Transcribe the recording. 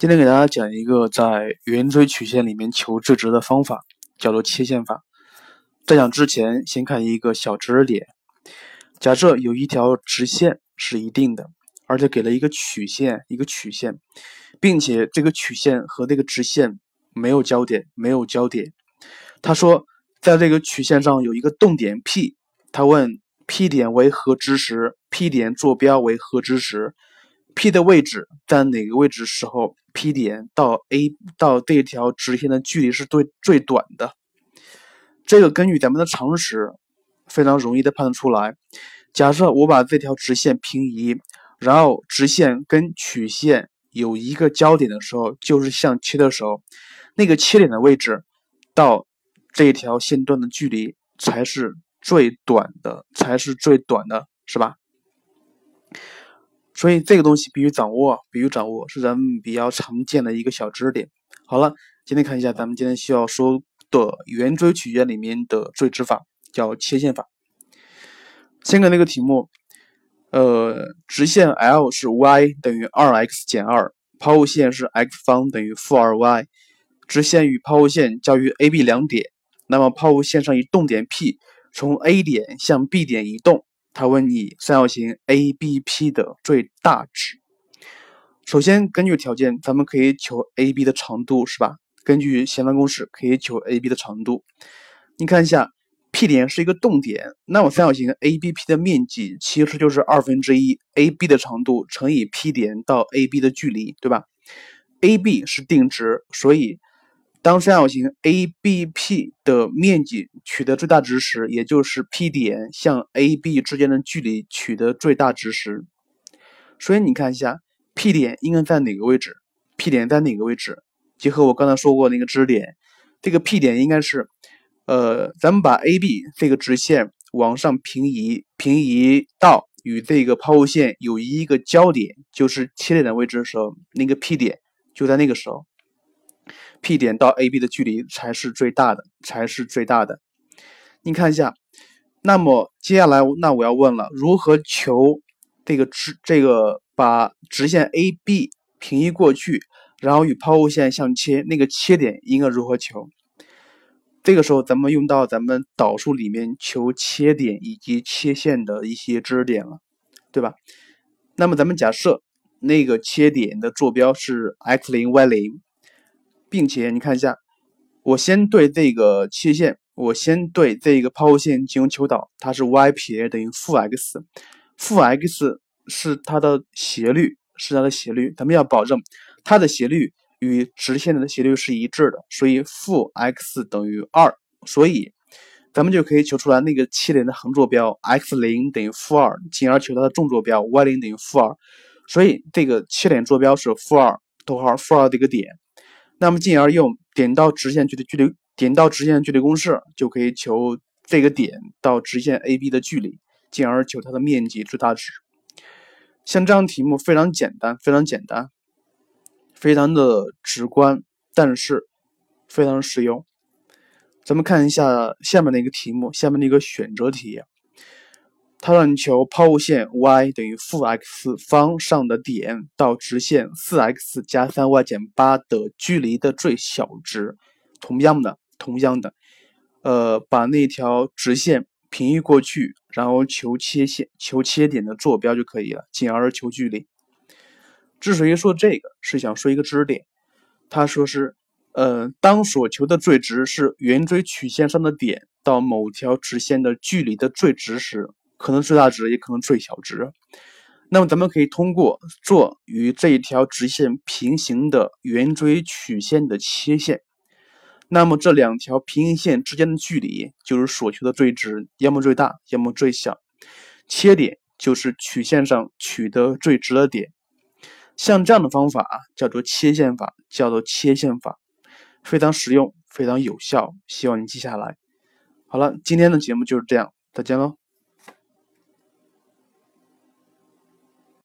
今天给大家讲一个在圆锥曲线里面求最值的方法，叫做切线法。在讲之前，先看一个小知识点。假设有一条直线是一定的，而且给了一个曲线，一个曲线，并且这个曲线和这个直线没有交点，没有交点。他说，在这个曲线上有一个动点 P，他问 P 点为何之时，P 点坐标为何之时，P 的位置在哪个位置时候？P 点到 A 到这条直线的距离是最最短的，这个根据咱们的常识非常容易的判断出来。假设我把这条直线平移，然后直线跟曲线有一个交点的时候，就是相切的时候，那个切点的位置到这条线段的距离才是最短的，才是最短的，是吧？所以这个东西必须掌握，必须掌握是咱们比较常见的一个小知识点。好了，今天看一下咱们今天需要说的圆锥曲线里面的最值法，叫切线法。先看那个题目，呃，直线 L 是 y 等于二 x 减二，抛物线是 x 方等于负二 y，直线与抛物线交于 A、B 两点，那么抛物线上一动点 P 从 A 点向 B 点移动。他问你三角形 ABP 的最大值。首先，根据条件，咱们可以求 AB 的长度，是吧？根据弦方公式，可以求 AB 的长度。你看一下，P 点是一个动点，那么三角形 ABP 的面积其实就是二分之一 AB 的长度乘以 P 点到 AB 的距离，对吧？AB 是定值，所以。当三角形 ABP 的面积取得最大值时，也就是 P 点向 AB 之间的距离取得最大值时，所以你看一下 P 点应该在哪个位置？P 点在哪个位置？结合我刚才说过那个支点，这个 P 点应该是，呃，咱们把 AB 这个直线往上平移，平移到与这个抛物线有一个交点，就是切点的位置的时候，那个 P 点就在那个时候。P 点到 AB 的距离才是最大的，才是最大的。你看一下，那么接下来那我要问了，如何求这个直这个把直线 AB 平移过去，然后与抛物线相切，那个切点应该如何求？这个时候咱们用到咱们导数里面求切点以及切线的一些知识点了，对吧？那么咱们假设那个切点的坐标是 x 零 y 零。并且你看一下，我先对这个切线，我先对这个抛物线进行求导，它是 y 撇等于负 x，负 x 是它的斜率，是它的斜率，咱们要保证它的斜率与直线的斜率是一致的，所以负 x 等于二，所以咱们就可以求出来那个切点的横坐标 x 零等于负二，进而求它的纵坐标 y 零等于负二，所以这个切点坐标是负二，逗号负二的一个点。那么，进而用点到直线距离距离点到直线距离公式，就可以求这个点到直线 AB 的距离，进而求它的面积最大值。像这样题目非常简单，非常简单，非常的直观，但是非常实用。咱们看一下下面的一个题目，下面的一个选择题。它让你求抛物线 y 等于负 x 方上的点到直线 4x 加 3y 减8的距离的最小值。同样的，同样的，呃，把那条直线平移过去，然后求切线，求切点的坐标就可以了，进而求距离。之所以说这个，是想说一个知识点。他说是，呃，当所求的最值是圆锥曲线上的点到某条直线的距离的最值时。可能最大值，也可能最小值。那么，咱们可以通过做与这一条直线平行的圆锥曲线的切线，那么这两条平行线之间的距离就是所求的最值，要么最大，要么最小。切点就是曲线上取得最值的点。像这样的方法叫做切线法，叫做切线法，非常实用，非常有效。希望你记下来。好了，今天的节目就是这样，再见喽。